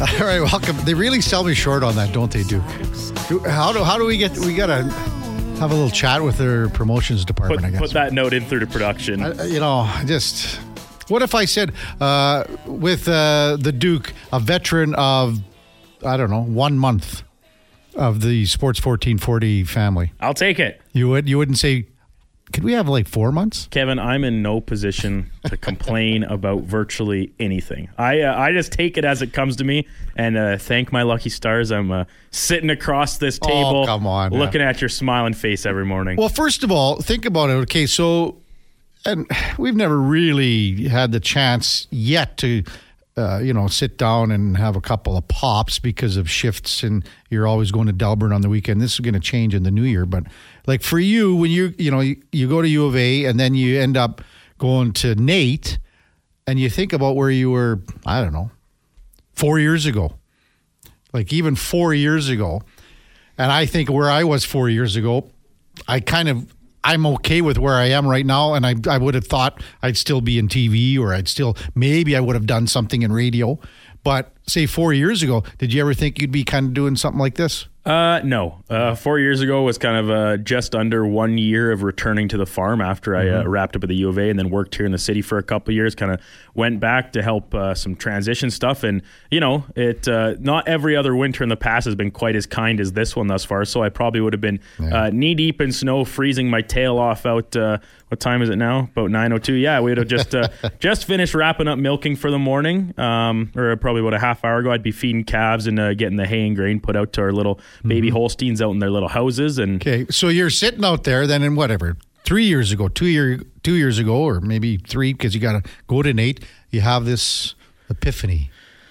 All right, welcome. They really sell me short on that, don't they, Duke? How do how do we get? We gotta have a little chat with their promotions department. Put, I guess. put that note in through to production. Uh, you know, just what if I said uh, with uh, the Duke, a veteran of I don't know, one month of the Sports fourteen forty family, I'll take it. you would you wouldn't say? Could we have like four months? Kevin, I'm in no position to complain about virtually anything. I uh, I just take it as it comes to me and uh, thank my lucky stars. I'm uh, sitting across this table, Oh, come on, looking at your smiling face every morning. Well, first of all, think about it. Okay, so, and we've never really had the chance yet to, uh, you know, sit down and have a couple of pops because of shifts, and you're always going to Delburne on the weekend. This is going to change in the new year, but like for you, when you, you know, you, you go to U of A and then you end up going to NAIT, and you think about where you were, I don't know, four years ago, like even four years ago. And I think where I was four years ago, I kind of I'm okay with where I am right now, and I I would have thought I'd still be in TV or I'd still maybe I would have done something in radio. But say four years ago, did you ever think you'd be kind of doing something like this? Uh, no. Uh, four years ago was kind of uh, just under one year of returning to the farm after I uh, wrapped up at the U of A and then worked here in the city for a couple of years. Kind of went back to help uh, some transition stuff, and you know, it uh, not every other winter in the past has been quite as kind as this one thus far. So I probably would have been uh, knee deep in snow, freezing my tail off out. Uh, what time is it now? About nine oh two. Yeah, we'd have just uh, just finished wrapping up milking for the morning, um, or probably about a half hour ago. I'd be feeding calves and uh, getting the hay and grain put out to our little baby mm-hmm. Holsteins out in their little houses, and Okay, so you're sitting out there then in whatever three years ago, two year two years ago, or maybe three because you got to go to NAIT. You have this epiphany.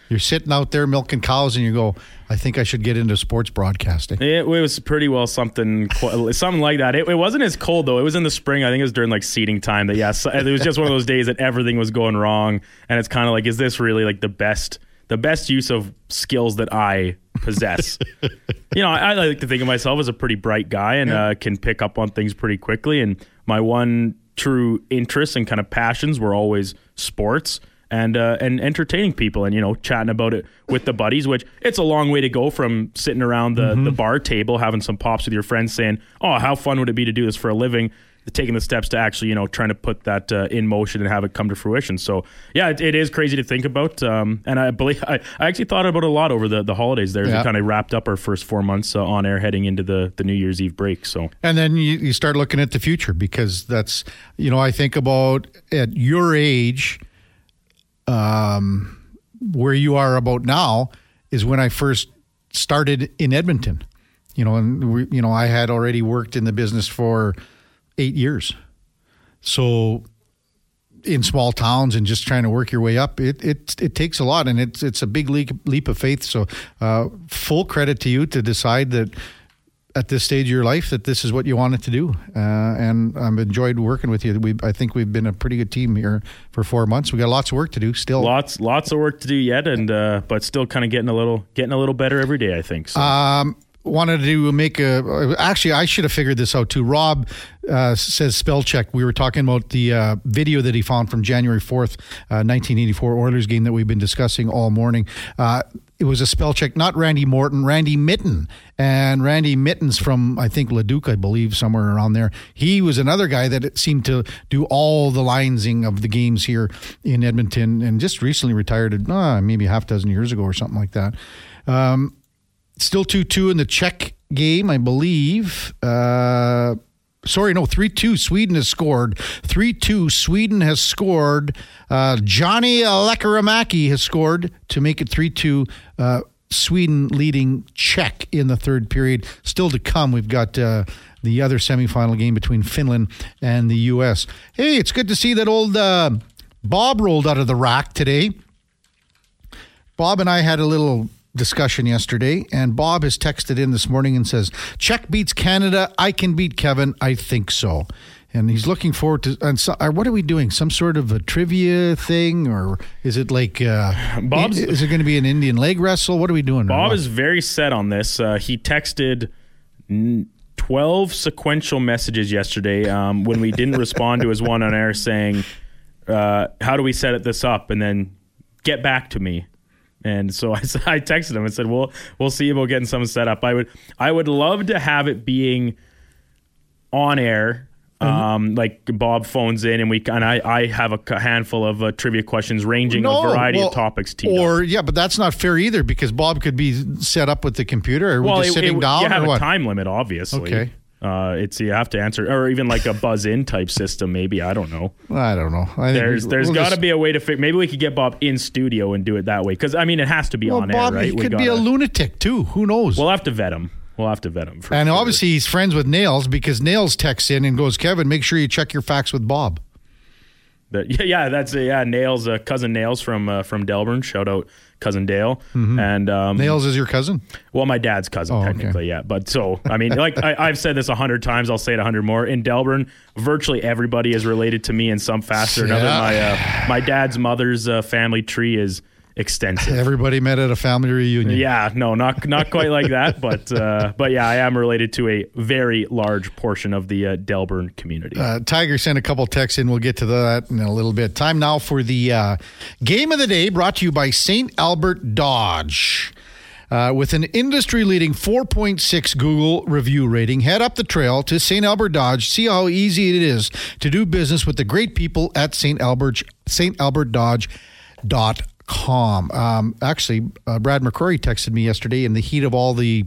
You're sitting out there milking cows, and you go, "I think I should get into sports broadcasting." It, was pretty well something, something like that. It, it wasn't as cold though. It was in the spring. I think it was during like seeding time. That yes, it was just one of those days that everything was going wrong, and it's kind of like, is this really like the best, the best use of skills that I possess? you know, I, I like to think of myself as a pretty bright guy and uh, can pick up on things pretty quickly. And my one true interest and kind of passions were always sports and uh, and entertaining people and you know chatting about it with the buddies which it's a long way to go from sitting around the, the bar table having some pops with your friends saying oh how fun would it be to do this for a living taking the steps to actually you know trying to put that uh, in motion and have it come to fruition so yeah it, it is crazy to think about um, and I believe I, I actually thought about it a lot over the, the holidays there as Yeah. we kind of wrapped up our first four months uh, on air heading into the, the New Year's Eve break so And then you, you start looking at the future because that's, you know, I think about at your age, um, where you are about now is when I first started in Edmonton. You know, and we, you know, I had already worked in the business for eight years. So in small towns and just trying to work your way up, it it it takes a lot, and it's it's a big leap leap of faith. So, uh, full credit to you to decide that at this stage of your life that this is what you wanted to do. Uh, and I've enjoyed working with you. We I think we've been a pretty good team here for four months. We got lots of work to do still. lots lots of work to do yet and uh, but still kind of getting a little getting a little better every day I think so. Um, wanted to make a. Actually, I should have figured this out too. Rob uh, says spell check. We were talking about the uh, video that he found from January fourth, uh, nineteen eighty four Oilers game that we've been discussing all morning. Uh, it was a spell check, not Randy Morton, Randy Mitton, and Randy Mittons from I think Leduc, I believe, somewhere around there. He was another guy that seemed to do all the linesing of the games here in Edmonton, and just recently retired, uh, maybe a half dozen years ago or something like that. Um, still 2 2 in the Czech game, I believe. Uh, sorry, no, 3 2. Sweden has scored. 3 2. Sweden has scored. Uh, Johnny Lekkerimäki has scored to make it 3 2. Uh, Sweden leading Czech in the third period. Still to come, we've got. Uh, the other semifinal game between Finland and the U.S. Hey, it's good to see that old uh, Bob rolled out of the rack today. Bob and I had a little discussion yesterday, and Bob has texted in this morning and says, Czech beats Canada. I can beat Kevin. I think so. And he's looking forward to. And so, uh, what are we doing? Some sort of a trivia thing, or is it like? Uh, Bob's- Is it going to be an Indian leg wrestle? What are we doing? Bob is very set on this. Uh, he texted n- 12 sequential messages yesterday um, when we didn't respond to his one on air saying, uh, How do we set this up? And then get back to me. And so I, I texted him and said, "We'll we'll see about getting something set up." I would I would love to have it being on air. Mm-hmm. Um, like Bob phones in and we and I, I have a handful of uh, trivia questions ranging a variety well, of topics. up. Or yeah, but that's not fair either because Bob could be set up with the computer or well, just it- sitting it- down you have a what. time limit, obviously. Okay. Uh, it's you have to answer, or even like a buzz in type system. Maybe I don't know. I don't know. I think There's we- there's we'll got to be a way to fix. Maybe we could get Bob in studio and do it that way. Because I mean, it has to be Well, on Bob, air, right? he We could be a lunatic too. Who knows? We'll have to vet him. We'll have to vet him. For and sure. obviously he's friends with Nails because Nails texts in and goes, "Kevin, make sure you check your facts with Bob." But, yeah, yeah, that's yeah. Nails, uh, cousin Nails from uh, from Delburne. Shout out cousin Dale. And um, Nails is your cousin. Well, my dad's cousin, Oh, okay. technically, yeah. But so, I mean, like I, I've said this a hundred times, I'll say it a hundred more. In Delburne, virtually everybody is related to me in some fashion or another. Yeah. My uh, my dad's mother's uh, family tree is extensive. Everybody met at a family reunion. Yeah, no, not not quite like that, but uh, but yeah, I am related to a very large portion of the uh, Delburne community. Uh, Tiger sent a couple texts in. We'll get to that in a little bit. Time now for the uh, game of the day brought to you by St. Albert Dodge. Uh, with an industry leading 4.6 Google review rating, head up the trail to St. Albert Dodge. See how easy it is to do business with the great people at St. Albert, St. Albert Dodge. Dot com. Um, actually, uh, Brad McCrory texted me yesterday in the heat of all the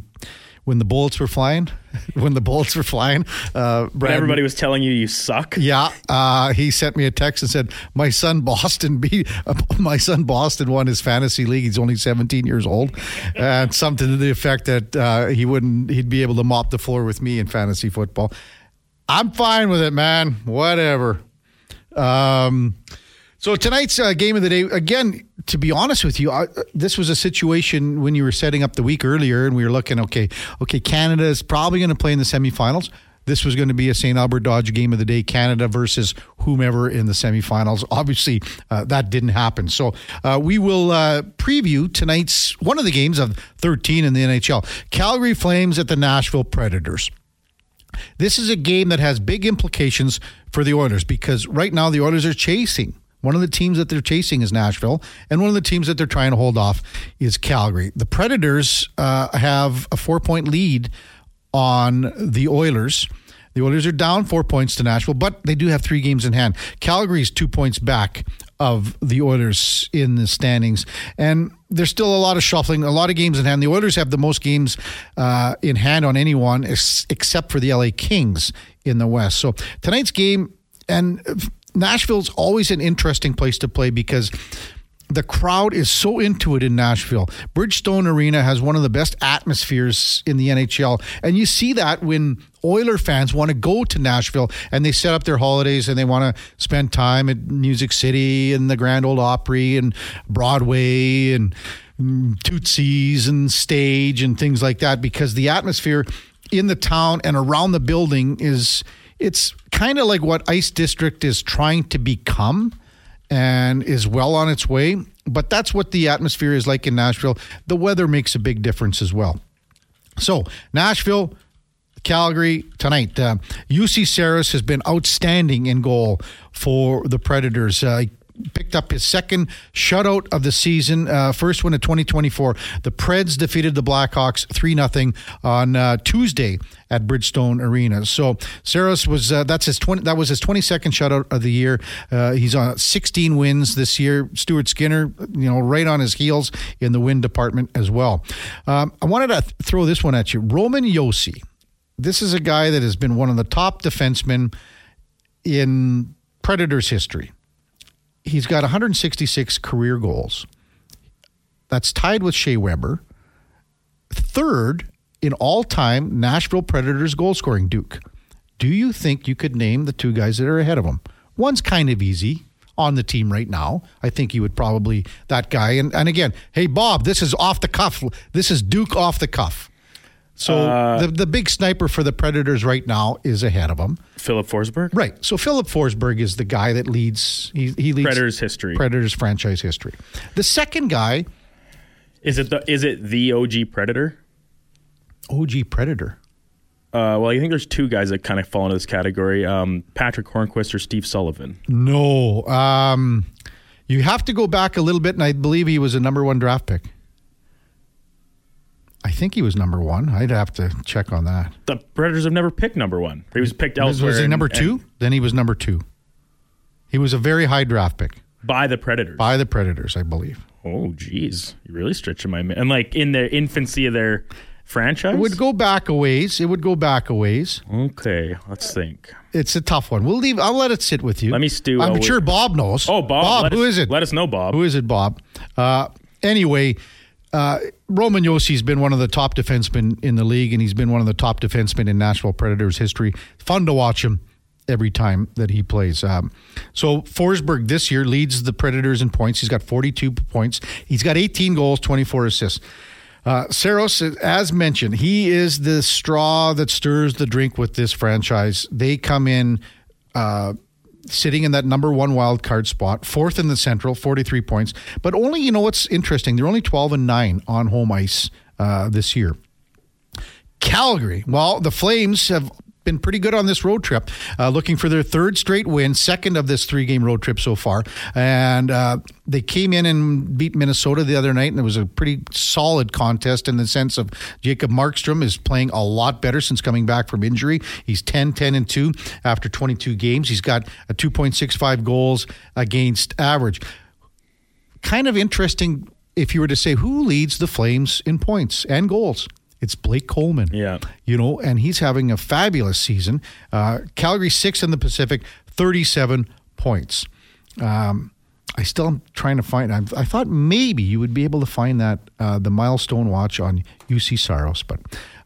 when the bullets were flying. when the bullets were flying, uh, Brad everybody was telling you you suck. yeah, uh, he sent me a text and said, "My son Boston beat my son Boston won his fantasy league. He's only 17 years old, and something to the effect that uh, he wouldn't he'd be able to mop the floor with me in fantasy football. I'm fine with it, man. Whatever. Um, so tonight's uh, game of the day, again, to be honest with you, I, this was a situation when you were setting up the week earlier, and we were looking, okay, okay, Canada is probably going to play in the semifinals. This was going to be a St. Albert Dodge game of the day, Canada versus whomever in the semifinals. Obviously, uh, that didn't happen. So uh, we will uh, preview tonight's one of the games of 13 in the NHL. Calgary Flames at the Nashville Predators. This is a game that has big implications for the Oilers because right now the Oilers are chasing. One of the teams that they're chasing is Nashville, and one of the teams that they're trying to hold off is Calgary. The Predators uh, have a four point lead on the Oilers. The Oilers are down four points to Nashville, but they do have three games in hand. Calgary's two points back of the Oilers in the standings, and there's still a lot of shuffling, a lot of games in hand. The Oilers have the most games uh, in hand on anyone ex- except for the LA Kings in the West. So tonight's game, and Nashville's always an interesting place to play because the crowd is so into it in Nashville. Bridgestone Arena has one of the best atmospheres in the NHL. And you see that when Oiler fans want to go to Nashville and they set up their holidays and they want to spend time at Music City and the Grand Ole Opry and Broadway and Tootsie's and stage and things like that because the atmosphere in the town and around the building is it's kind of like what Ice District is trying to become and is well on its way. But that's what the atmosphere is like in Nashville. The weather makes a big difference as well. So, Nashville, Calgary tonight. Uh, Juuse Saros has been outstanding in goal for the Predators. Uh, picked up his second shutout of the season, uh, first one of 2024. The Preds defeated the Blackhawks 3 0 on uh, Tuesday at Bridgestone Arena. So Saros was uh, that's his 20 that was his 22nd shutout of the year. Uh, he's on 16 wins this year. Stuart Skinner, you know, right on his heels in the win department as well. Um, I wanted to th- throw this one at you. Roman Josi. This is a guy that has been one of the top defensemen in Predators history. He's got 166 career goals. That's tied with Shea Weber. Third in all time Nashville Predators goal scoring, Duke. Do you think you could name the two guys that are ahead of him? One's kind of easy on the team right now. I think you would probably, that guy. And, and again, hey, Bob, this is off the cuff. This is Duke off the cuff. So Uh, the, the big sniper for the Predators right now is ahead of them. Filip Forsberg, Right. So Filip Forsberg is the guy that leads. He, he leads Predators history. Predators franchise history. The second guy, Is it the is it the OG Predator? OG Predator. Uh, well, I think there's two guys that kind of fall into this category: um, Patric Hornqvist or Steve Sullivan. No. Um, You have to go back a little bit, and I believe he was a number one draft pick. I think he was number one. I'd have to check on that. The Predators have never picked number one. He was picked elsewhere. was he and- number two? and then he was number two. He was a very high draft pick by the Predators. by the Predators, I believe. oh, geez, you're really stretching my and like in the infancy of their franchise. It would go back a ways. It would go back a ways. okay, let's think. It's a tough one. We'll leave. I'll let it sit with you. Let me stew I'm sure Bob knows. Oh, Bob. Bob, who us- is it? Let us know, Bob. Who is it, Bob? Uh, anyway, uh, Roman Josi's been one of the top defensemen in the league, and he's been one of the top defensemen in Nashville Predators history. Fun to watch him every time that he plays. Um, so Forsberg this year leads the Predators in points. He's got 42 points. He's got 18 goals, 24 assists. Uh, Saros, as mentioned, he is the straw that stirs the drink with this franchise. They come in uh, sitting in that number one wild card spot, fourth in the Central, 43 points. But only, you know what's interesting? They're only 12 and 9 on home ice uh, this year. Calgary, well, the Flames have been pretty good on this road trip, uh, looking for their third straight win, second of this three game road trip so far. And uh, they came in and beat Minnesota the other night, and it was a pretty solid contest in the sense of Jacob Markstrom is playing a lot better since coming back from injury. He's 10, 10, and 2 after 22 games. He's got a 2.65 goals against average. Kind of interesting if you were to say who leads the Flames in points and goals. It's Blake Coleman. Yeah. You know, and he's having a fabulous season. Uh, Calgary six in the Pacific, 37 points. Um, I still am trying to find. I, I thought maybe you would be able to find that uh, the milestone watch on Juuse Saros, but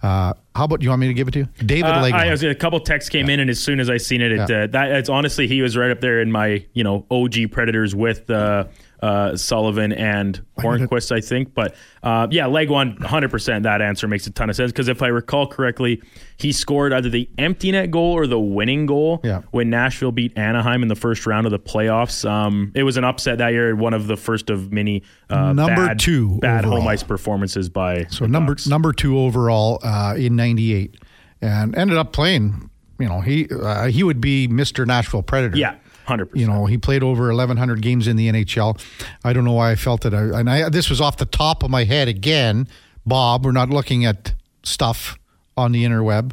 uh, how about you want me to give it to you, David Uh, Legler? I was a couple texts came in, and as soon as I seen it, it Yeah. uh, that it's honestly he was right up there in my you know OG Predators with uh, uh, Sullivan and Hornqvist, I think. But uh, yeah, Legwand, hundred percent. That answer makes a ton of sense because if I recall correctly, he scored either the empty net goal or the winning goal Yeah. when Nashville beat Anaheim in the first round of the playoffs. Um, it was an upset that year, one of the first of many uh, Number bad, two bad home ice performances by So number number two overall uh, in '98, and ended up playing. You know, he uh, he would be Mr. Nashville Predator. yeah, hundred percent. You know, he played over 1,100 games in the NHL. I don't know why I felt it. I, and I, this was off the top of my head again. Bob, we're not looking at stuff on the interweb.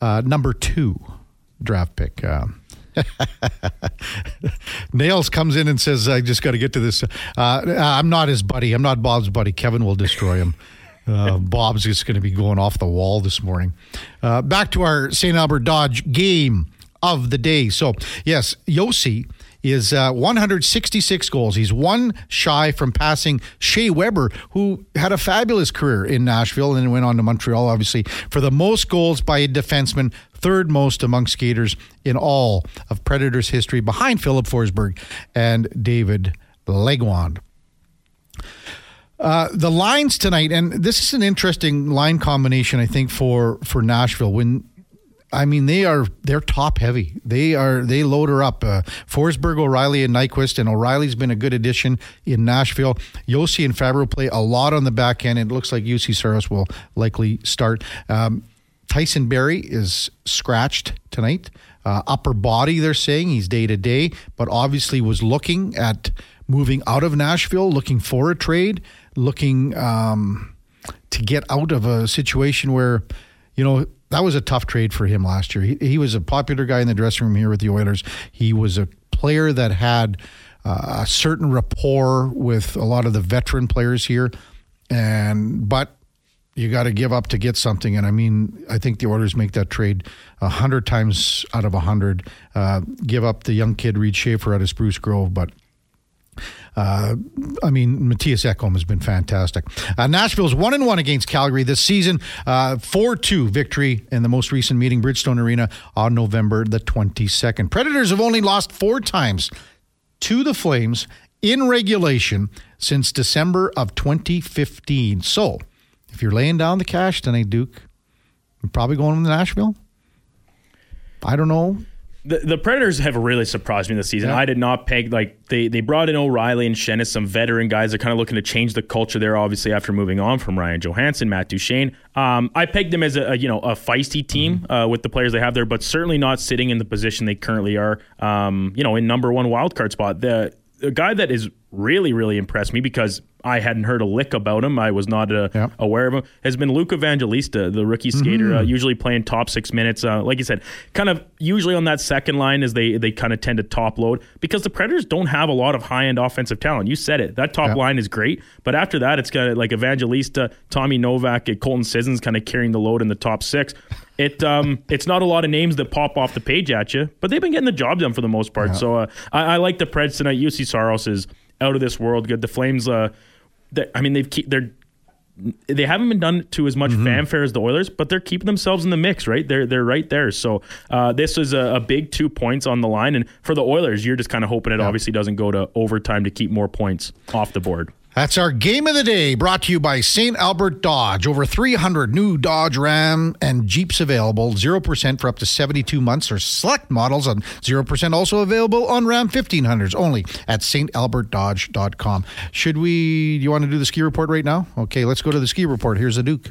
Uh, number two draft pick. Um, Nails comes in and says, I just got to get to this. Uh, I'm not his buddy. I'm not Bob's buddy. Kevin will destroy him. Uh, Bob's just going to be going off the wall this morning. Uh, back to our St. Albert Dodge game of the day. So, yes, Josi is uh, 166 goals. He's one shy from passing Shea Weber, who had a fabulous career in Nashville and then went on to Montreal, obviously, for the most goals by a defenseman, third most among skaters in all of Predators history, behind Filip Forsberg and David Legwand. Uh, the lines tonight, and this is an interesting line combination, I think, for for Nashville. When I mean, they are they're top heavy. They are they load her up. Uh, Forsberg, O'Reilly, and Nyquist, and O'Reilly's been a good addition in Nashville. Josi and Fabbro play a lot on the back end. It looks like Juuse Saros will likely start. Um, Tyson Barrie is scratched tonight. Uh, upper body, they're saying he's day to day, but obviously was looking at moving out of Nashville, looking for a trade, looking um, to get out of a situation where, you know, that was a tough trade for him last year. He, he was a popular guy in the dressing room here with the Oilers. He was a player that had uh, a certain rapport with a lot of the veteran players here, and but you got to give up to get something. And I mean, I think the Oilers make that trade a hundred times out of a hundred. Uh, give up the young kid Reid Schaefer out of Spruce Grove, but. Uh, I mean, Mattias Ekholm has been fantastic. Uh, Nashville's one and one against Calgary this season. Four two victory in the most recent meeting, Bridgestone Arena, on November the twenty second. Predators have only lost four times to the Flames in regulation since December of 2015. So, if you're laying down the cash tonight, Duke, you're probably going to Nashville. I don't know. The, the Predators have really surprised me this season. Yeah. I did not peg like they they brought in O'Reilly and Shennis, some veteran guys that are kind of looking to change the culture there. Obviously, after moving on from Ryan Johansen, Matt Duchene, um, I pegged them as a, a, you know a feisty team Mm-hmm. uh, with the players they have there, but certainly not sitting in the position they currently are. Um, you know, in number one wild card spot. The a guy that is really, really impressed me because I hadn't heard a lick about him. I was not uh, aware of him. Has been Luke Evangelista, the rookie skater, uh, usually playing top six minutes. Uh, like you said, kind of usually on that second line as they they kind of tend to top load because the Predators don't have a lot of high end offensive talent. You said it. That top line is great, but after that, it's kind of like Evangelista, Tommy Novak, and Colton Sissons kind of carrying the load in the top six. It um it's not a lot of names that pop off the page at you, but they've been getting the job done for the most part. So uh, I, I like the Preds tonight. Juuse Saros is out of this world good. The Flames, uh, they- I mean they've keep they're they haven't been done to as much fanfare as the Oilers, but they're keeping themselves in the mix, right? They're they're right there. So uh, this is a, a big two points on the line, and for the Oilers, you're just kind of hoping it obviously doesn't go to overtime to keep more points off the board. That's our game of the day, brought to you by St. Albert Dodge. Over 300 new Dodge Ram and Jeeps available, 0% for up to 72 months, or select models on 0% also available on Ram 1500s only at stalbertdodge.com. Should we, do you want to do the ski report right now? Okay, let's go to the ski report. Here's the Duke.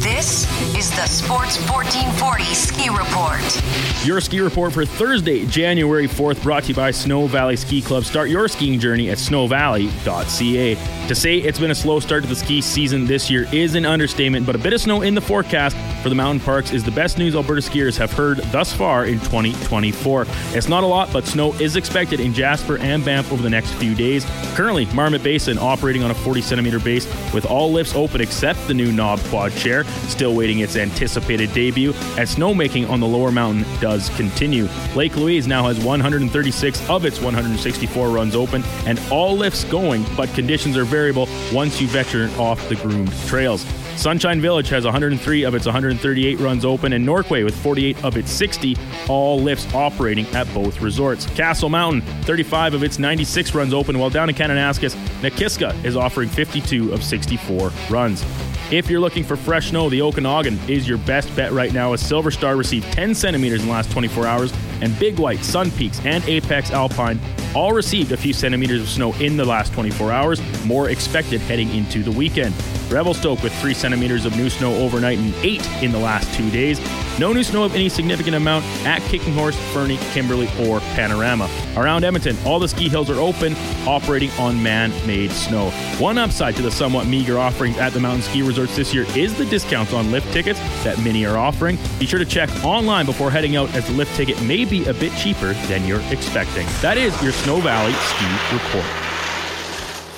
This is the Sports 1440 Ski Report. Your ski report for Thursday, January 4th, brought to you by Snow Valley Ski Club. Start your skiing journey at snowvalley.ca. To say it's been a slow start to the ski season this year is an understatement, but a bit of snow in the forecast for the mountain parks is the best news Alberta skiers have heard thus far in 2024. It's not a lot, but snow is expected in Jasper and Banff over the next few days. Currently, Marmot Basin operating on a 40 centimeter base with all lifts open except the new knob quad chair, still waiting its anticipated debut, as snowmaking on the lower mountain does continue. Lake Louise now has 136 of its 164 runs open and all lifts going, but conditions are variable once you venture off the groomed trails. Sunshine Village has 103 of its 138 runs open, and Norquay with 48 of its 60, all lifts operating at both resorts. Castle Mountain, 35 of its 96 runs open, while down in Kananaskis, Nakiska is offering 52 of 64 runs. If you're looking for fresh snow, the Okanagan is your best bet right now as Silver Star received 10 centimeters in the last 24 hours, and Big White, Sun Peaks, and Apex Alpine all received a few centimeters of snow in the last 24 hours, more expected heading into the weekend. Revelstoke with 3 centimeters of new snow overnight and 8 in the last two days. No new snow of any significant amount at Kicking Horse, Fernie, Kimberley, or Panorama. Around Edmonton, all the ski hills are open, operating on man made snow. One upside to the somewhat meager offerings at the mountain ski resorts this year is the discounts on lift tickets that many are offering. Be sure to check online before heading out, as the lift ticket may be a bit cheaper than you're expecting. That is your Snow Valley Ski Report.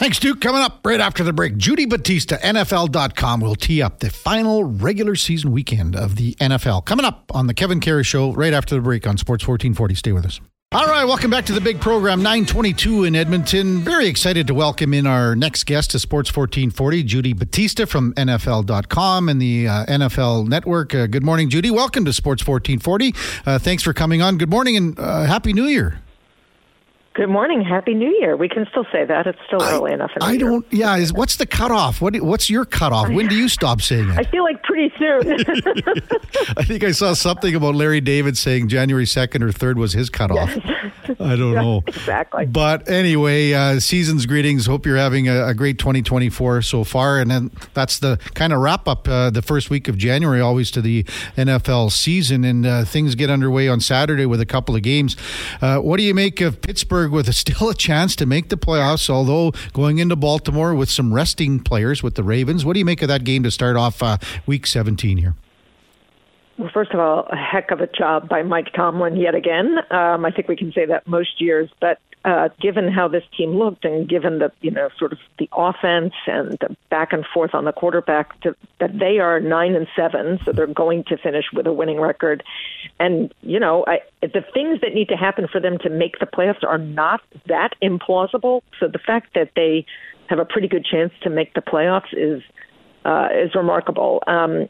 Thanks, Duke. Coming up right after the break, Judy Battista, NFL.com, will tee up the final regular season weekend of the NFL. Coming up on the Kevin Karius Show right after the break on Sports 1440. Stay with us. All right, welcome back to the big program, 922 in Edmonton. Very excited to welcome in our next guest to Sports 1440, Judy Battista from NFL.com and the uh, NFL Network. Uh, good morning, Judy. Welcome to Sports 1440. Uh, thanks for coming on. Good morning and uh, Happy New Year. Good morning. Happy New Year. We can still say that. It's still early enough. In the I don't. Yeah, is what's the cutoff? What what's your cutoff? When do you stop saying it? I feel like pretty soon. I think I saw something about Larry David saying January second or third was his cutoff. I don't know. exactly. But anyway, uh, season's greetings. Hope you're having a, a great 2024 so far. And then that's the kind of wrap up uh, the first week of January, always to the NFL season. And uh, things get underway on Saturday with a couple of games. Uh, what do you make of Pittsburgh with a, still a chance to make the playoffs, although going into Baltimore with some resting players with the Ravens? What do you make of that game to start off uh, week 17 here? Well, first of all, a heck of a job by Mike Tomlin yet again. Um, I think we can say that most years, but uh, given how this team looked and given the you know sort of the offense and the back and forth on the quarterback, to, that they are nine and seven, so they're going to finish with a winning record. And you know, I, the things that need to happen for them to make the playoffs are not that implausible. So the fact that they have a pretty good chance to make the playoffs is uh, is remarkable. Um,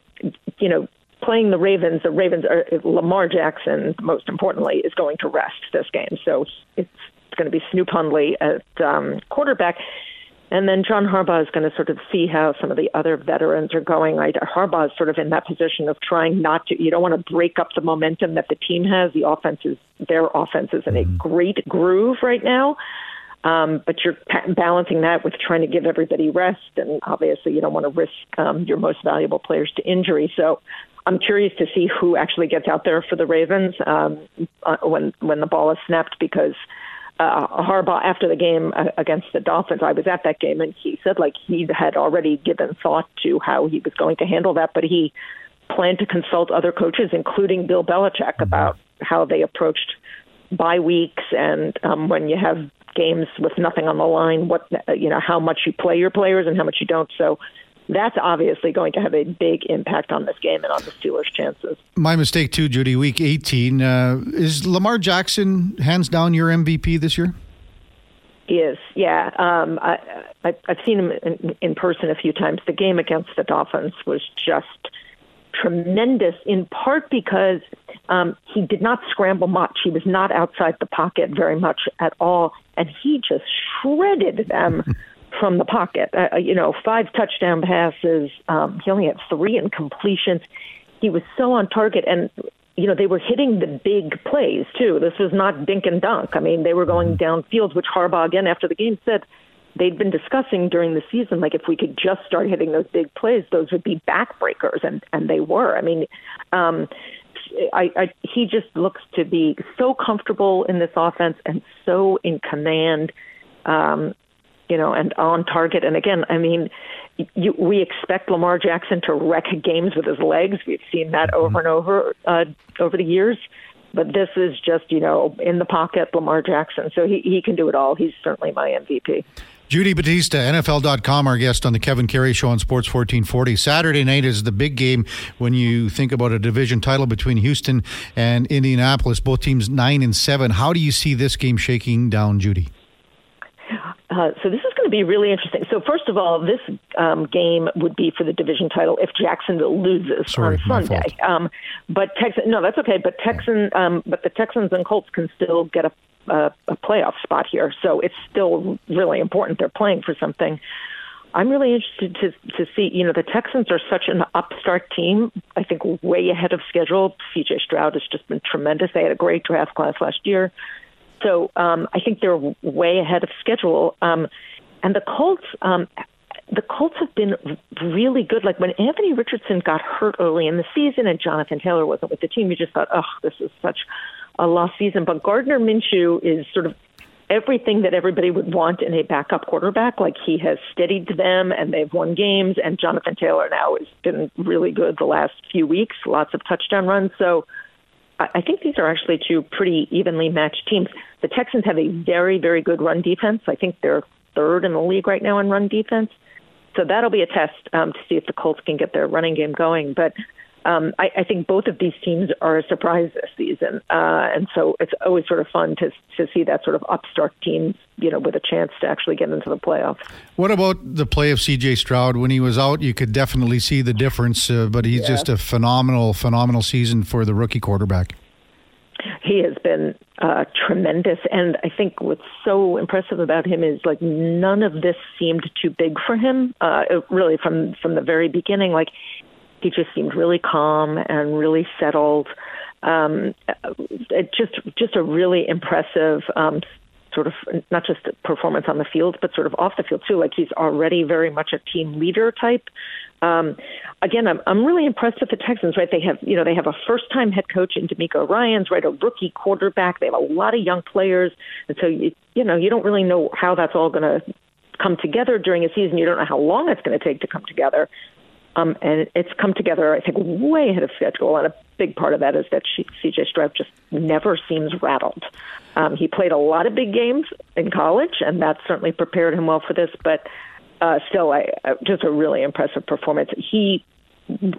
you know, playing the Ravens, the Ravens are Lamar Jackson. Most importantly, is going to rest this game, so it's going to be Snoop Huntley at um, quarterback. And then John Harbaugh is going to sort of see how some of the other veterans are going. Right? Harbaugh is sort of in that position of trying not to. You don't want to break up the momentum that the team has. The offense is their offense is in a great groove right now. Um, but you're balancing that with trying to give everybody rest, and obviously you don't want to risk um, your most valuable players to injury. So I'm curious to see who actually gets out there for the Ravens um, uh, when when the ball is snapped, because uh, Harbaugh after the game uh, against the Dolphins. I was at that game, and he said like he had already given thought to how he was going to handle that, but he planned to consult other coaches, including Bill Belichick, about how they approached bye weeks and um, when you have games with nothing on the line, what you know, how much you play your players and how much you don't. So that's obviously going to have a big impact on this game and on the Steelers' chances. My mistake too, Judy. Week 18 uh, is Lamar Jackson hands down your MVP this year. He is, yeah. Um, I, I, I've seen him in, in person a few times. The game against the Dolphins was just tremendous, in part because um, he did not scramble much. He was not outside the pocket very much at all, and he just shredded them from the pocket. Uh, uh, you know, five touchdown passes. Um, he only had three incompletions. He was so on target, and you know they were hitting the big plays too. This was not dink and dunk. I mean, they were going downfield, which Harbaugh again after the game said they'd been discussing during the season, like if we could just start hitting those big plays, those would be backbreakers, and and they were. I mean, um, I, I he just looks to be so comfortable in this offense and so in command, um, you know, and on target. And again, I mean, you, we expect Lamar Jackson to wreck games with his legs. We've seen that over and over uh, over the years. But this is just, you know, in the pocket, Lamar Jackson. So he, he can do it all. He's certainly my MVP. Judy Battista, NFL.com, our guest on the Kevin Karius Show on Sports 1440. Saturday night is the big game when you think about a division title between Houston and Indianapolis, both teams nine and seven. How do you see this game shaking down, Judy? Uh, so this is going to be really interesting. So first of all, this um, game would be for the division title if Jacksonville loses Sorry, on Sunday. Um, but Texan, no, that's okay. But Texan, um, but the Texans and Colts can still get a a, a playoff spot here. So it's still really important. They're playing for something. I'm really interested to to see. You know, the Texans are such an upstart team. I think way ahead of schedule. C.J. Stroud has just been tremendous. They had a great draft class last year, so um, I think they're way ahead of schedule. Um, and the Colts, um, the Colts have been really good. Like when Anthony Richardson got hurt early in the season, and Jonathan Taylor wasn't with the team, you just thought, oh, this is such a lost season. But Gardner Minshew is sort of everything that everybody would want in a backup quarterback. Like he has steadied them and they've won games. And Jonathan Taylor now has been really good the last few weeks, lots of touchdown runs. So I think these are actually two pretty evenly matched teams. The Texans have a very, very good run defense. I think they're third in the league right now in run defense. So that'll be a test um, to see if the Colts can get their running game going. But um, I, I think both of these teams are a surprise this season, uh, and so it's always sort of fun to to see that sort of upstart team, you know, with a chance to actually get into the playoffs. What about the play of C.J. Stroud when he was out? You could definitely see the difference, uh, but he's yeah. just a phenomenal, phenomenal season for the rookie quarterback. He has been uh, tremendous, and I think what's so impressive about him is like none of this seemed too big for him. Uh, really, from from the very beginning, like he just seemed really calm and really settled. Um, it just just a really impressive um, sort of not just performance on the field, but sort of off the field too. Like he's already very much a team leader type. Um, again, I'm I'm really impressed with the Texans. Right, they have you know they have a first time head coach in DeMeco Ryans, right, a rookie quarterback. They have a lot of young players, and so you you know you don't really know how that's all going to come together during a season. You don't know how long it's going to take to come together. Um, and it's come together, I think, way ahead of schedule. And a big part of that is that CJ Stroud just never seems rattled. Um, he played a lot of big games in college, and that certainly prepared him well for this. But uh, still, I, just a really impressive performance. He,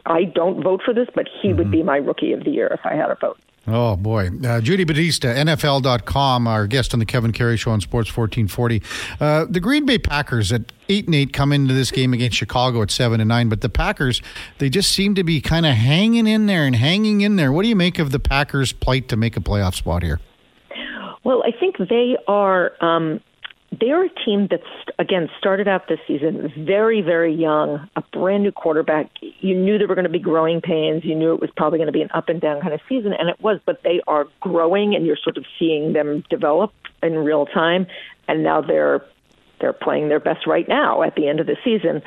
I don't vote for this, but he mm-hmm. would be my rookie of the year if I had a vote. Oh, boy. Uh, Judy Battista, NFL.com, our guest on the Kevin Karius Show on Sports 1440. Uh, the Green Bay Packers at 8 and 8 come into this game against Chicago at 7 and 9, but the Packers, they just seem to be kind of hanging in there and hanging in there. What do you make of the Packers' plight to make a playoff spot here? Well, I think they are. Um, they're a team that's again started out this season very very young a brand new quarterback. You knew there were going to be growing pains. You knew it was probably going to be an up and down kind of season and it was but they are growing and you're sort of seeing them develop in real time and now they're they're playing their best right now at the end of the season.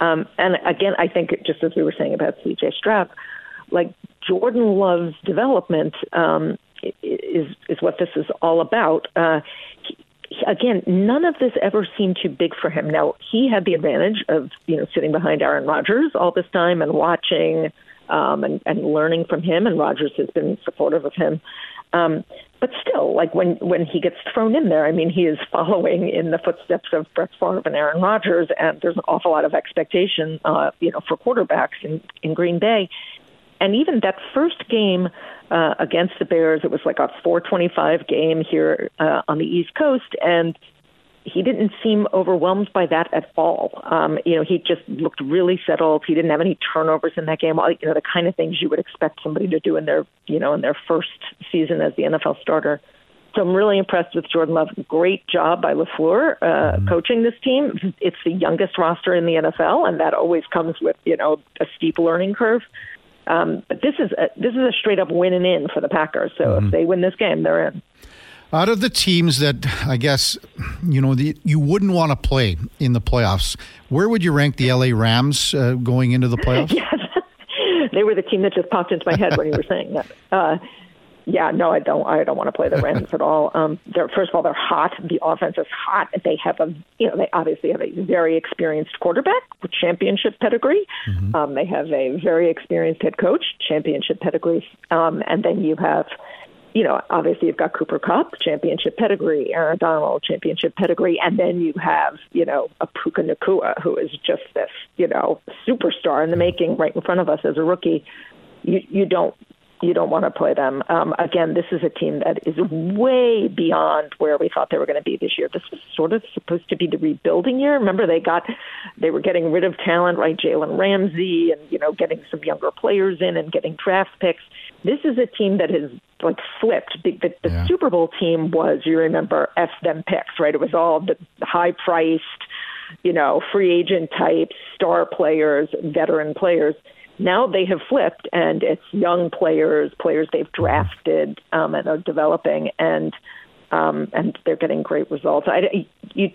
Um, and again i think just as we were saying about cj stroud like jordan love's development um, is is what this is all about. Uh, again, none of this ever seemed too big for him. Now he had the advantage of you know sitting behind Aaron Rodgers all this time and watching um, and, and learning from him, and Rodgers has been supportive of him. Um, but still, like when when he gets thrown in there, I mean, he is following in the footsteps of Brett Favre and Aaron Rodgers, and there's an awful lot of expectation, uh, you know, for quarterbacks in in Green Bay. And even that first game uh, against the Bears, it was like a 425 game here uh, on the East Coast, and he didn't seem overwhelmed by that at all. Um, you know, he just looked really settled. He didn't have any turnovers in that game. You know, the kind of things you would expect somebody to do in their, you know, in their first season as the NFL starter. So I'm really impressed with Jordan Love. Great job by LaFleur uh, mm-hmm. coaching this team. It's the youngest roster in the NFL, and that always comes with you know a steep learning curve. Um, but this is a, this is a straight up win and in for the Packers. So mm-hmm. if they win this game, they're in. Out of the teams that I guess you know the, you wouldn't want to play in the playoffs, where would you rank the LA Rams uh, going into the playoffs? yes, they were the team that just popped into my head when you were saying that. Uh, yeah, no, I don't. I don't want to play the Rams at all. Um, they're first of all, they're hot. The offense is hot. They have a, you know, they obviously have a very experienced quarterback with championship pedigree. Mm-hmm. Um, they have a very experienced head coach, championship pedigree, um, and then you have you know, obviously you've got Cooper Kupp, championship pedigree, Aaron Donald, championship pedigree, and then you have, you know, a Puka Nacua, who is just this, you know, superstar in the making right in front of us as a rookie. You you don't you don't want to play them. Um, again, this is a team that is way beyond where we thought they were going to be this year. This was sort of supposed to be the rebuilding year. Remember, they got they were getting rid of talent, right? Jalen Ramsey, and you know, getting some younger players in and getting draft picks. This is a team that has like flipped. The, the, the yeah. Super Bowl team was, you remember, F them picks, right? It was all the high priced, you know, free agent types, star players, veteran players now they have flipped, and it's young players, players they've drafted um, and are developing, and um, and they're getting great results. I, you,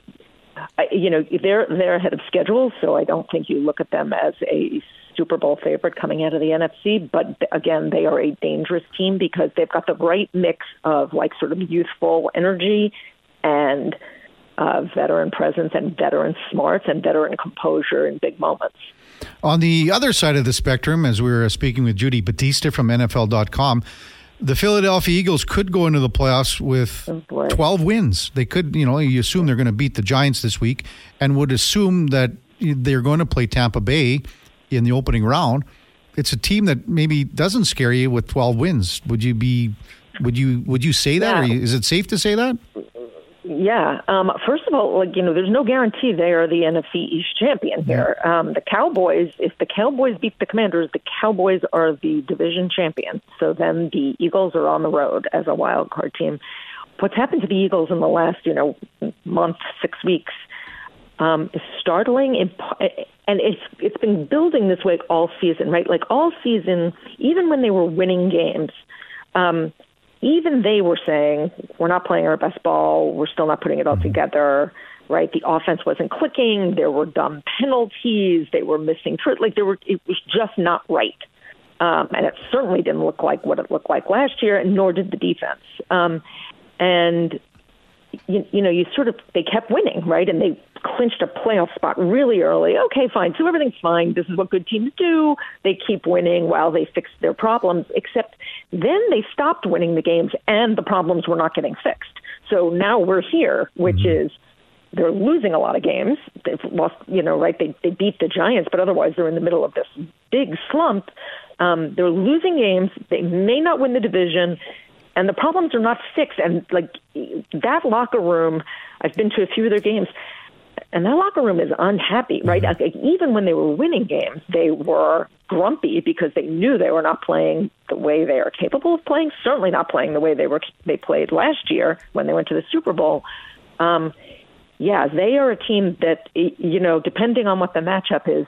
I, you know, they're they're ahead of schedule, so I don't think you look at them as a Super Bowl favorite coming out of the NFC. But again, they are a dangerous team because they've got the right mix of like sort of youthful energy and uh, veteran presence and veteran smarts and veteran composure in big moments. On the other side of the spectrum, as we were speaking with Judy Battista from NFL.com, the Philadelphia Eagles could go into the playoffs with oh 12 wins. They could, you know, you assume they're going to beat the Giants this week and would assume that they're going to play Tampa Bay in the opening round. It's a team that maybe doesn't scare you with 12 wins. Would you be would you would you say that yeah. or is it safe to say that? Yeah. Um, first of all, like you know, there's no guarantee they are the NFC East champion here. Um, the Cowboys, if the Cowboys beat the Commanders, the Cowboys are the division champion. So then the Eagles are on the road as a wild card team. What's happened to the Eagles in the last you know month, six weeks, um, is startling, and it's it's been building this way all season, right? Like all season, even when they were winning games. Um, even they were saying we're not playing our best ball, we're still not putting it all mm-hmm. together. Right, the offense wasn't clicking. There were dumb penalties. They were missing. Like there were, it was just not right. Um, and it certainly didn't look like what it looked like last year, and nor did the defense. Um, and you, you know, you sort of they kept winning, right? And they clinched a playoff spot really early. Okay, fine. So everything's fine. This is what good teams do. They keep winning while they fix their problems, except then they stopped winning the games and the problems were not getting fixed. So now we're here, which mm-hmm. is they're losing a lot of games. They've lost, you know, right? They they beat the Giants, but otherwise they're in the middle of this big slump. Um, they're losing games. They may not win the division, and the problems are not fixed. And like that locker room, I've been to a few of their games and that locker room is unhappy, right? Mm-hmm. Like, even when they were winning games, they were grumpy because they knew they were not playing the way they are capable of playing. Certainly not playing the way they were they played last year when they went to the Super Bowl. Um, yeah, they are a team that you know, depending on what the matchup is,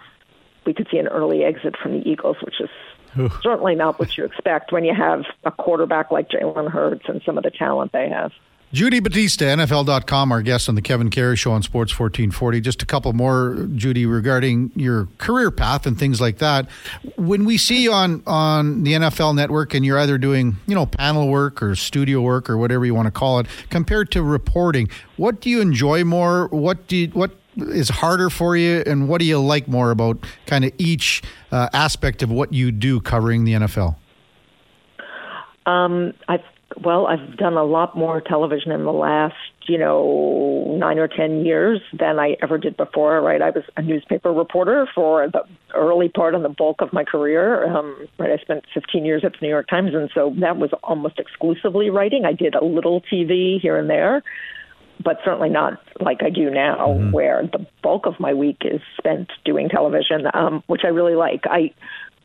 we could see an early exit from the Eagles, which is certainly not what you expect when you have a quarterback like Jalen Hurts and some of the talent they have. Judy Battista, NFL.com, our guest on the Kevin Karius Show on Sports 1440. Just a couple more, Judy, regarding your career path and things like that. When we see you on, on the NFL network and you're either doing, you know, panel work or studio work or whatever you want to call it, compared to reporting, what do you enjoy more? What do you, what is harder for you and what do you like more about kind of each uh, aspect of what you do covering the NFL? Um, I've well, I've done a lot more television in the last, you know, nine or ten years than I ever did before. Right, I was a newspaper reporter for the early part and the bulk of my career. Um, right, I spent 15 years at the New York Times, and so that was almost exclusively writing. I did a little TV here and there, but certainly not like I do now, mm-hmm. where the bulk of my week is spent doing television, um, which I really like. I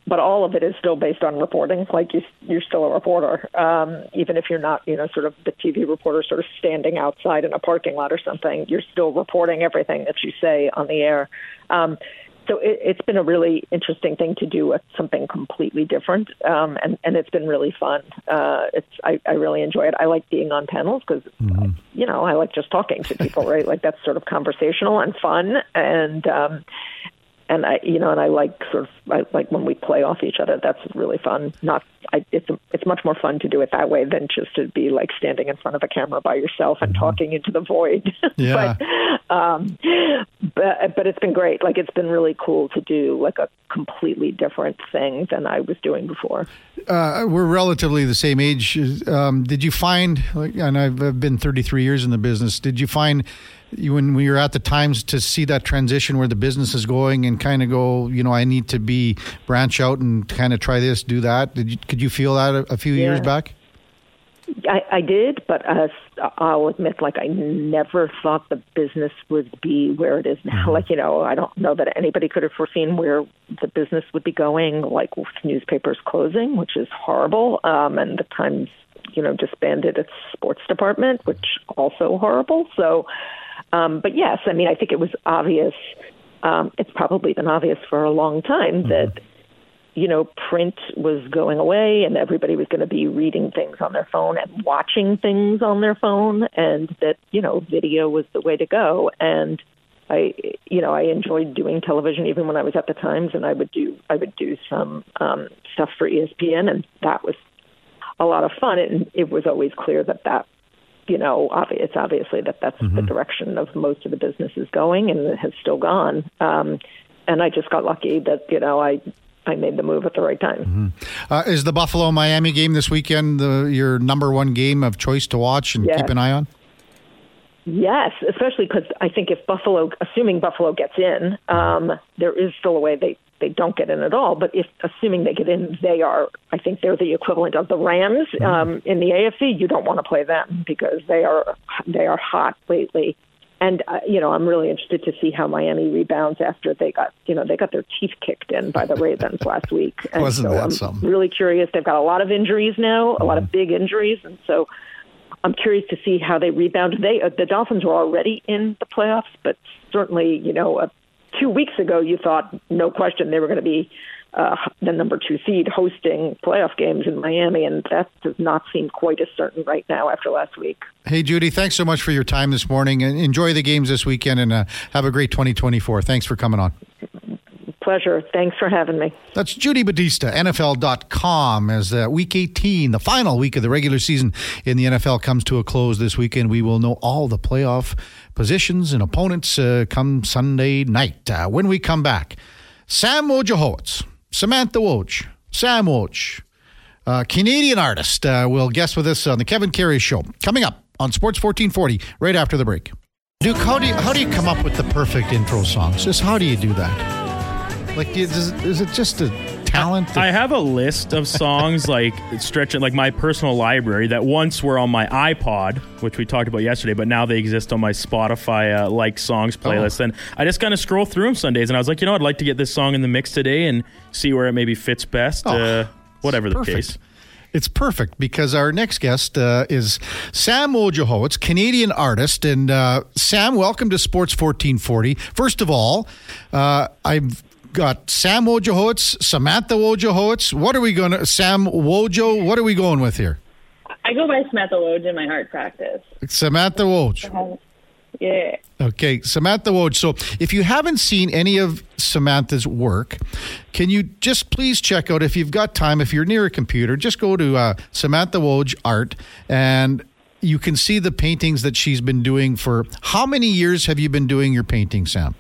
but all of it is still based on reporting. Like you, you're still a reporter, um, even if you're not, you know, sort of the TV reporter, sort of standing outside in a parking lot or something. You're still reporting everything that you say on the air. Um, so it, it's been a really interesting thing to do with something completely different, um, and and it's been really fun. Uh, it's I, I really enjoy it. I like being on panels because mm-hmm. you know I like just talking to people, right? Like that's sort of conversational and fun, and um, and I, you know, and I like sort of I like when we play off each other. That's really fun. Not, I, it's it's much more fun to do it that way than just to be like standing in front of a camera by yourself and mm-hmm. talking into the void. Yeah. but, um, but but it's been great. Like it's been really cool to do like a completely different thing than I was doing before. Uh, we're relatively the same age. Um, did you find, and I've been 33 years in the business. Did you find you when we were at the times to see that transition where the business is going and kind of go, you know, I need to be branch out and kind of try this, do that. Did you, could you feel that a, a few yeah. years back? I, I did, but uh, I'll admit, like I never thought the business would be where it is now. Mm-hmm. Like you know, I don't know that anybody could have foreseen where the business would be going. Like with newspapers closing, which is horrible, um, and the Times, you know, disbanded its sports department, which also horrible. So um, but yes, I mean, I think it was obvious. Um, it's probably been obvious for a long time mm-hmm. that you know print was going away, and everybody was going to be reading things on their phone and watching things on their phone, and that you know video was the way to go. And I, you know, I enjoyed doing television even when I was at the Times, and I would do I would do some um, stuff for ESPN, and that was a lot of fun. And it was always clear that that you know, it's obviously that that's mm-hmm. the direction of most of the business is going, and it has still gone. Um, and I just got lucky that you know I I made the move at the right time. Mm-hmm. Uh, is the Buffalo Miami game this weekend the, your number one game of choice to watch and yes. keep an eye on? Yes, especially because I think if Buffalo, assuming Buffalo gets in, um, there is still a way they they don't get in at all. But if assuming they get in, they are. I think they're the equivalent of the Rams mm-hmm. um, in the AFC. You don't want to play them because they are they are hot lately. And uh, you know, I'm really interested to see how Miami rebounds after they got you know they got their teeth kicked in by the Ravens last week. And Wasn't so that I'm something? really curious. They've got a lot of injuries now, a lot of mm-hmm. big injuries, and so. I'm curious to see how they rebound. They uh, the Dolphins were already in the playoffs, but certainly, you know, a two weeks ago, you thought, no question, they were going to be uh, the number two seed hosting playoff games in Miami, and that does not seem quite as certain right now after last week. Hey, Judy, thanks so much for your time this morning, and enjoy the games this weekend, and uh, have a great 2024. Thanks for coming on. Pleasure. Thanks for having me. That's Judy Battista, NFL.com. As uh, week 18, the final week of the regular season in the NFL, comes to a close this weekend, we will know all the playoff positions and opponents uh, come Sunday night. Uh, when we come back, Sam Wojciechowicz, Samantha Woj, Sam Woj, uh, Canadian artist, uh, will guest with us on the Kevin Karius Show. Coming up on Sports 1440, right after the break. Duke, how do you, how do you come up with the perfect intro songs? Just how do you do that? Like, is, is it just a talent? I have a list of songs like stretching like my personal library that once were on my iPod, which we talked about yesterday, but now they exist on my Spotify uh, like songs playlist. Oh. And I just kind of scroll through them Sundays, and I was like, you know, I'd like to get this song in the mix today and see where it maybe fits best. Oh, uh, whatever the perfect. case. It's perfect because our next guest uh, is Sam Wojciechowicz, Canadian artist. And uh, Sam, welcome to Sports 1440. First of all, uh, I've got Sam Wojciechowicz, Samantha Wojciechowicz. What are we going to, Sam Wojo, what are we going with here? I go by Samantha Woj in my art practice. Samantha Woj. Yeah. Okay, Samantha Woj. So, if you haven't seen any of Samantha's work, can you just please check out if you've got time, if you're near a computer, just go to uh, Samantha Woj Art and you can see the paintings that she's been doing for how many years have you been doing your painting, Sam?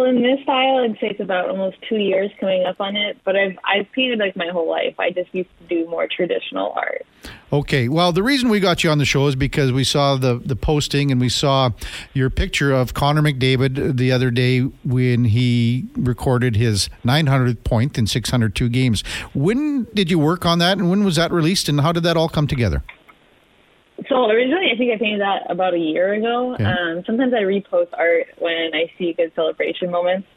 So in this style, I'd say it's about almost two years coming up on it. But I've I've painted like my whole life. I just used to do more traditional art. Okay. Well, the reason we got you on the show is because we saw the the posting and we saw your picture of Connor McDavid the other day when he recorded his 900th point in 602 games. When did you work on that, and when was that released, and how did that all come together? So originally, I think I painted that about a year ago. Okay. Um, sometimes I repost art when I see good celebration moments.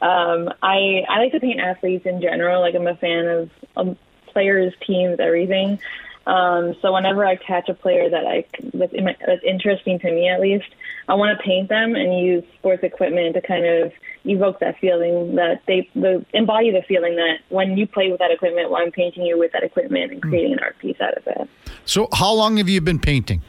Um, I I like to paint athletes in general. Like I'm a fan of um, players, teams, everything. Um, so whenever I catch a player that I that's, in my, that's interesting to me, at least, I want to paint them and use sports equipment to kind of evoke that feeling that they the embody the feeling that when you play with that equipment, well, I'm painting you with that equipment and creating an art piece out of it. So, how long have you been painting?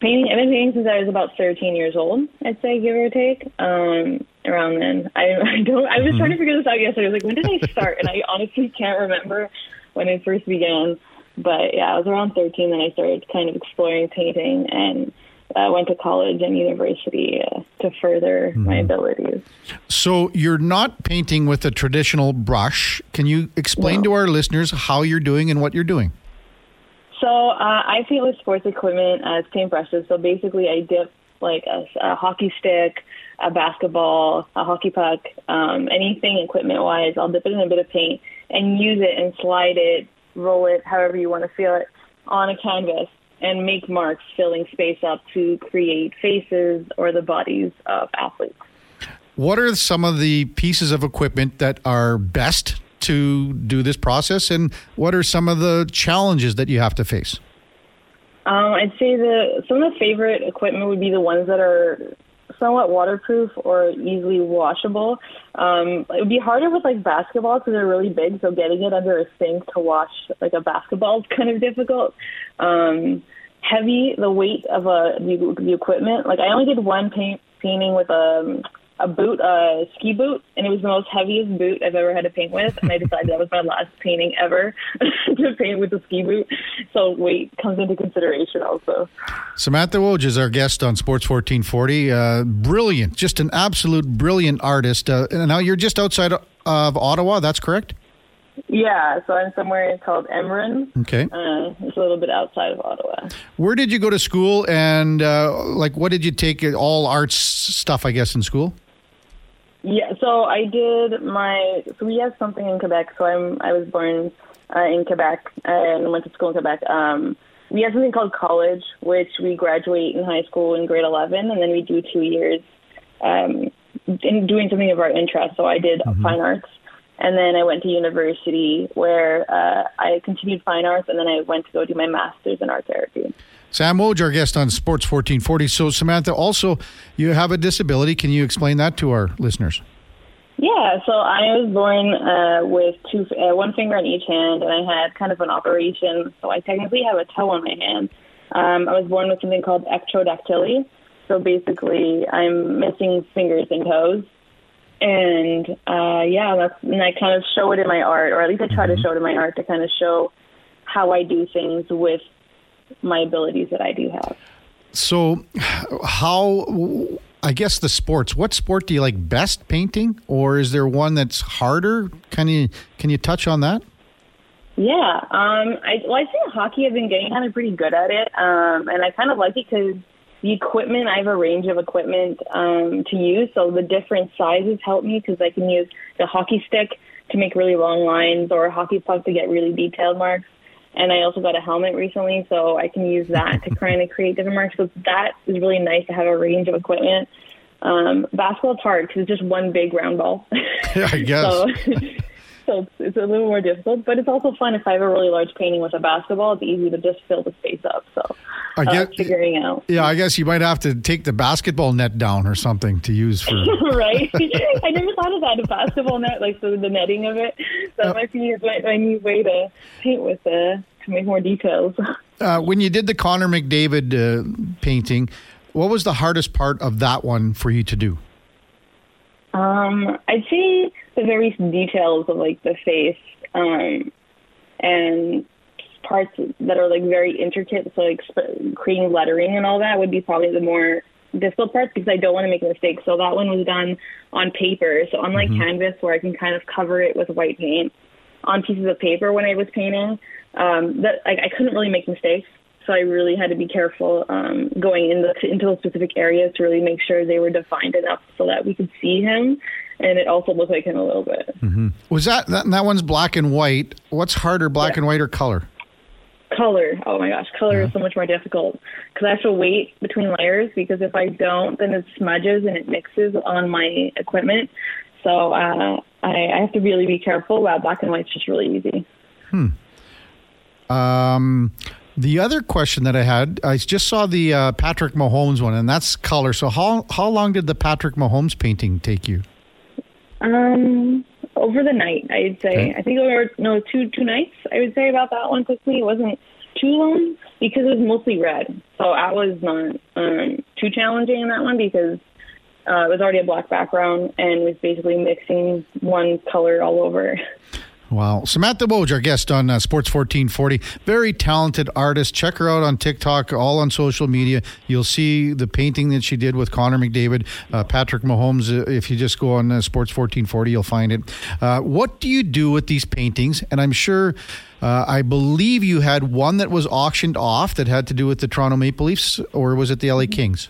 painting. I've been painting since I was about 13 years old. I'd say, give or take. Um, around then, I, I don't. I was trying to figure this out yesterday. I was like, when did I start? And I honestly can't remember when I first began. But yeah, I was around 13 then I started kind of exploring painting and uh, went to college and university uh, to further my abilities. So, you're not painting with a traditional brush. Can you explain No. to our listeners how you're doing and what you're doing? So uh, I paint with sports equipment as paintbrushes. So basically, I dip like a, a hockey stick, a basketball, a hockey puck, um, anything equipment-wise. I'll dip it in a bit of paint and use it and slide it, roll it, however you want to feel it, on a canvas and make marks, filling space up to create faces or the bodies of athletes. What are some of the pieces of equipment that are best to do this process, and what are some of the challenges that you have to face? Um, I'd say the some of the favorite equipment would be the ones that are somewhat waterproof or easily washable. Um, it would be harder with like basketballs because they're really big, so getting it under a sink to wash like a basketball is kind of difficult. Um, heavy, the weight of a the, the equipment. Like I only did one paint painting with a a boot, a ski boot, and it was the most heaviest boot I've ever had to paint with. And I decided that was my last painting ever to paint with a ski boot. So weight comes into consideration also. Samantha Woj is our guest on Sports 1440. Uh, brilliant, just an absolute brilliant artist. Uh, and now you're just outside of Ottawa, that's correct? Yeah, so I'm somewhere called Embrun. Okay. Uh, it's a little bit outside of Ottawa. Where did you go to school, and uh, like what did you take? All arts stuff, I guess, in school. Yeah, so I did my. So we have something in Quebec. So I'm. I was born uh, in Quebec and went to school in Quebec. Um, we have something called college, which we graduate in high school in grade 11, and then we do two years um, in doing something of our interest. So I did fine arts, and then I went to university where uh, I continued fine arts, and then I went to go do my master's in art therapy. Sam Woj, our guest on Sports 1440. So, Samantha, also, you have a disability. Can you explain that to our listeners? Yeah, so I was born uh, with two, uh, one finger on each hand, and I had kind of an operation. So I technically have a toe on my hand. Um, I was born with something called ectrodactyly. So basically, I'm missing fingers and toes. And uh, yeah, that's, and I kind of show it in my art, or at least I try to show it in my art to kind of show how I do things with my abilities that I do have. So, how? I guess the sports. What sport do you like best painting, or is there one that's harder? Can you can you touch on that? Yeah, um, I well, I say hockey. I've been getting kind of pretty good at it, um, and I kind of like it because the equipment. I have a range of equipment um, to use, so the different sizes help me because I can use the hockey stick to make really long lines, or a hockey puck to get really detailed marks. And I also got a helmet recently, so I can use that to kind of create different marks. So that is really nice to have a range of equipment. Um, basketball's hard because it's just one big round ball. Yeah, I guess. so, so it's, it's a little more difficult, but it's also fun if I have a really large painting with a basketball. It's easy to just fill the space up. So I uh, figuring out. Yeah, I guess you might have to take the basketball net down or something to use for. right? I never thought of that, a basketball net, like so the netting of it. That might be my, my new way to paint with the to make more details. Uh, when you did the Connor McDavid uh, painting, what was the hardest part of that one for you to do? Um, I'd say the various details of like the face, um, and parts that are like very intricate. So like sp- creating lettering and all that would be probably the more difficult parts because I don't want to make mistakes. So that one was done on paper. So unlike canvas where I can kind of cover it with white paint on pieces of paper when I was painting, um, that I, I couldn't really make mistakes. So I really had to be careful um, going into into those specific areas to really make sure they were defined enough so that we could see him, and it also looked like him a little bit. Was that that, that one's black and white? What's harder, black Yeah. and white or color? Color, oh my gosh, color is so much more difficult because I have to wait between layers because if I don't, then it smudges and it mixes on my equipment. So uh, I, I have to really be careful. Wow, black and white's just really easy. Um, the other question that I had, I just saw the uh, Patrick Mahomes one, and that's color. So how how long did the Patrick Mahomes painting take you? Um, over the night, I'd say. Okay. I think over no two two nights. I would say about that one quickly. It wasn't too long because it was mostly red, so I was not um, too challenging in that one because uh, it was already a black background and was basically mixing one color all over. Wow. Samantha Woj, our guest on uh, Sports 1440. Very talented artist. Check her out on TikTok, all on social media. You'll see the painting that she did with Connor McDavid, uh, Patrick Mahomes. Uh, if you just go on uh, Sports 1440, you'll find it. Uh, what do you do with these paintings? And I'm sure, uh, I believe you had one that was auctioned off that had to do with the Toronto Maple Leafs, or was it the LA Kings?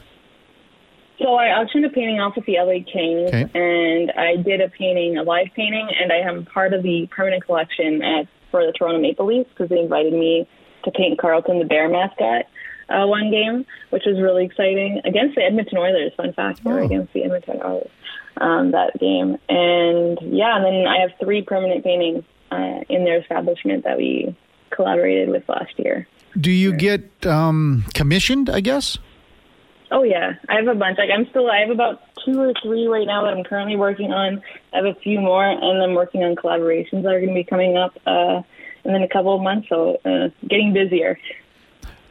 So I auctioned a painting off with the LA Kings, Okay. and I did a painting, a live painting, and I am part of the permanent collection at for the Toronto Maple Leafs because they invited me to paint Carlton the Bear mascot uh, one game, which was really exciting against the Edmonton Oilers. Fun fact, Oh. against the Edmonton Oilers um, that game, and yeah, and then I have three permanent paintings uh, in their establishment that we collaborated with last year. Do you get um, commissioned, I guess? Oh yeah, I have a bunch. Like I'm still, I have about two or three right now that I'm currently working on. I have a few more, and I'm working on collaborations that are going to be coming up uh, in a couple of months. So uh, getting busier.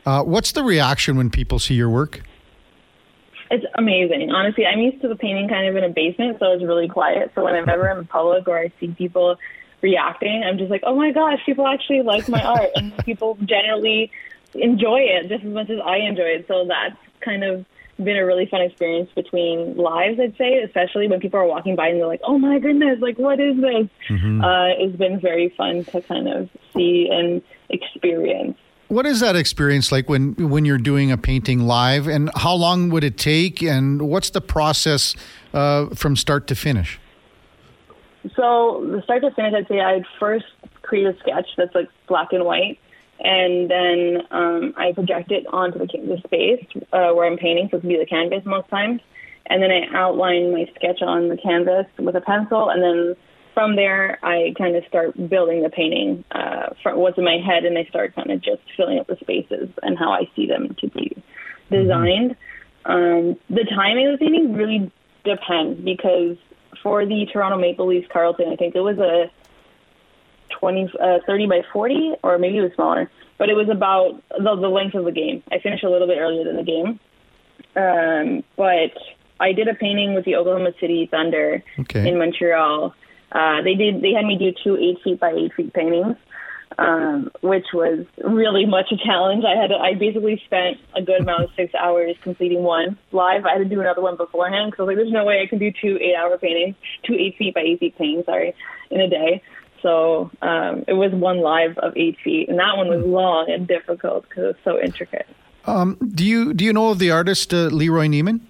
Uh, what's the reaction when people see your work? It's amazing. Honestly, I'm used to the painting kind of in a basement, so it's really quiet. So whenever I'm ever in public or I see people reacting, I'm just like, oh my gosh, people actually like my art, and people generally enjoy it just as much as I enjoy it. So that's kind of been a really fun experience between lives, I'd say, especially when people are walking by and they're like, oh my goodness, like what is this? Uh, it's been very fun to kind of see and experience. What is that experience like when when you're doing a painting live, and how long would it take, and what's the process uh, from start to finish? So the start to finish, I'd say I'd first create a sketch that's like black and white, and then um, I project it onto the, the space uh, where I'm painting, so it could be the canvas most times, and then I outline my sketch on the canvas with a pencil, and then from there I kind of start building the painting uh, from what's in my head, and I start kind of just filling up the spaces and how I see them to be designed. Um, the timing of the painting really depends because for the Toronto Maple Leafs Carlton, I think it was a 20, uh, 30 by 40, or maybe it was smaller, but it was about the, the length of the game. I finished a little bit earlier than the game. Um, but I did a painting with the Oklahoma City Thunder Okay. in Montreal. Uh, they did. They had me do two eight feet by eight feet paintings, um, which was really much a challenge. I had to, I basically spent a good amount of six hours completing one live. I had to do another one beforehand because I was like, "There's no way I can do two eight hour paintings, two eight feet by eight feet paintings, sorry, in a day." So um, it was one live of eight feet, and that one was long and difficult because it was so intricate. Um, do you do you know of the artist uh, Leroy Neiman?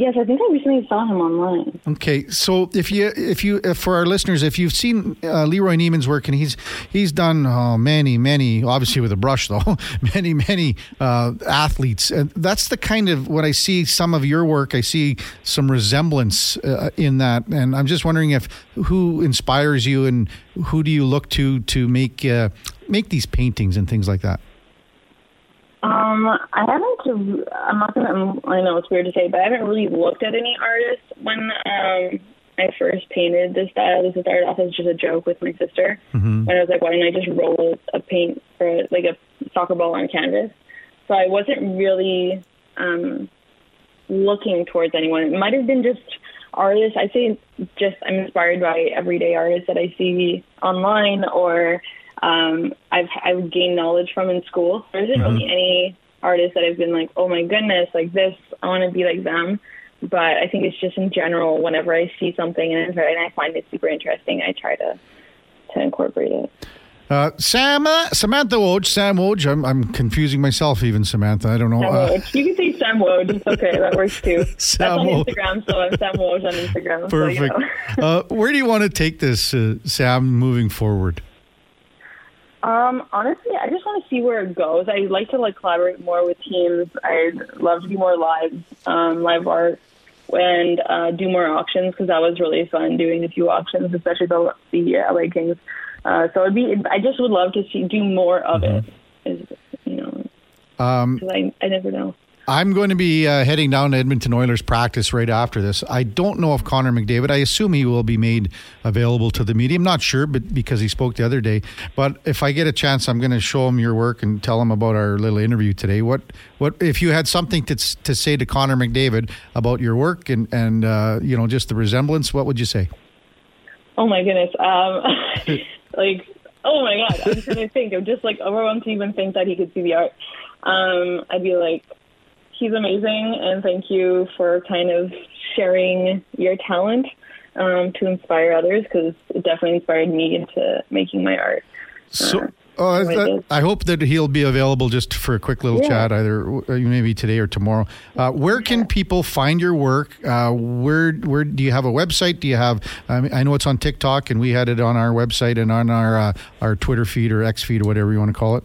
Yes, I think I recently saw him online. Okay, so if you if you if for our listeners, if you've seen uh, Leroy Neiman's work, and he's he's done oh, many many, obviously with a brush though, many many uh, athletes, and that's the kind of when I see some of your work, I see some resemblance uh, in that, and I'm just wondering if who inspires you and who do you look to to make uh, make these paintings and things like that. Um, I haven't. I'm not gonna. I know it's weird to say, but I haven't really looked at any artists when um I first painted this style, this started off as just a joke with my sister. Mm-hmm. And I was like, why don't I just roll a paint for like a soccer ball on canvas? So I wasn't really um, looking towards anyone. It might have been just artists. I say just I'm inspired by everyday artists that I see online or um, I've I've gained knowledge from in school. There isn't mm-hmm. really any artist that I've been like, oh my goodness, like this, I want to be like them. But I think it's just in general, whenever I see something and I find it super interesting, I try to to incorporate it. Uh, Sam, uh, Samantha Woj, Sam Woj. I'm, I'm confusing myself, even Samantha. I don't know. Uh, You can say Sam Woj. It's okay. That works too. Sam That's on Instagram, so I'm Sam Woj on Instagram. Perfect. So, you know. uh, where do you want to take this, uh, Sam, moving forward? Um, honestly, I just want to see where it goes. I like to like collaborate more with teams. I'd love to do more live, um, live art, and uh, do more auctions because that was really fun doing a few auctions, especially the the LA Kings. Uh, so it'd be. I just would love to see do more of mm-hmm. it. Is, you know, um, I I never know. I'm going to be uh, heading down to Edmonton Oilers practice right after this. I don't know if Connor McDavid. I assume he will be made available to the media. I'm not sure, but because he spoke the other day. But if I get a chance, I'm going to show him your work and tell him about our little interview today. What what if you had something to to say to Connor McDavid about your work and and uh, you know just the resemblance? What would you say? Oh my goodness. Um, like oh my god, I'm trying to think. I'm just like overwhelmed to even think that he could see the art. Um, I'd be like, he's amazing, and thank you for kind of sharing your talent um, to inspire others because it definitely inspired me into making my art. So. Uh, Oh, I, I, hope that he'll be available just for a quick little yeah. chat, either uh, maybe today or tomorrow. Uh, where can people find your work? Uh, where where do you have a website? Do you have? I, mean, I know it's on TikTok, and we had it on our website and on our uh, our Twitter feed or X feed or whatever you want to call it.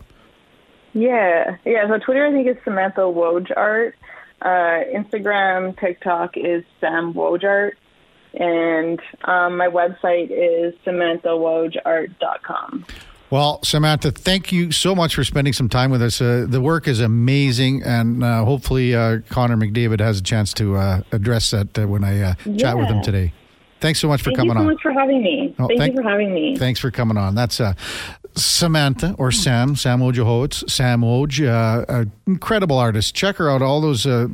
Yeah, yeah. So Twitter, I think is Samantha Woj Art. Uh, Instagram, TikTok is Sam Woj Art, and um, my website is samanthawojart.com. Well, Samantha, thank you so much for spending some time with us. Uh, the work is amazing, and uh, hopefully, uh, Connor McDavid has a chance to uh, address that uh, when I yeah. Uh, chat with him today. Thanks so much for thank coming on. Thank you so on. much for having me. Oh, thank, thank, you for having me. Thanks for coming on. That's uh, Samantha or Sam, Sam Wojciechowicz, Sam Woj, uh, incredible artist. Check her out, all those uh,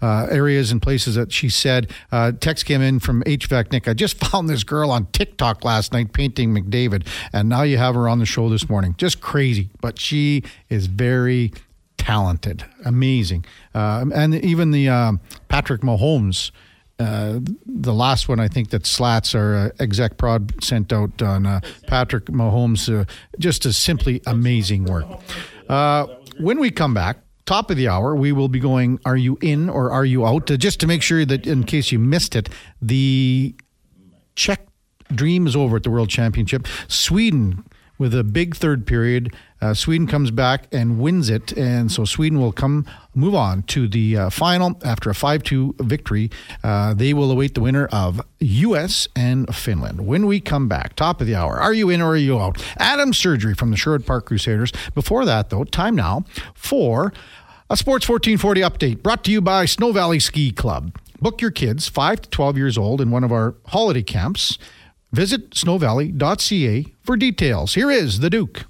uh, areas and places that she said. Uh, text came in from HVAC Nick. I just found this girl on TikTok last night painting McDavid, and now you have her on the show this morning. Just crazy, but she is very talented, amazing. Uh, and even the uh, Patrick Mahomes uh, the last one I think that Slats our uh, exec prod sent out on uh, Patrick Mahomes, uh, just a simply amazing work. Uh, when we come back, top of the hour, we will be going. Are you in or are you out? just to make sure that in case you missed it, the Czech dream is over at the World Championship. Sweden with a big third period. Uh, Sweden comes back and wins it, and so Sweden will come move on to the uh, final after a five-two victory. Uh, they will await the winner of U.S. and Finland. When we come back, top of the hour, are you in or are you out? Adam Surgery from the Sherwood Park Crusaders. Before that, though, time now for a Sports 1440 update brought to you by Snow Valley Ski Club. Book your kids 5 to 12 years old in one of our holiday camps. Visit snowvalley.ca for details. Here is the Duke.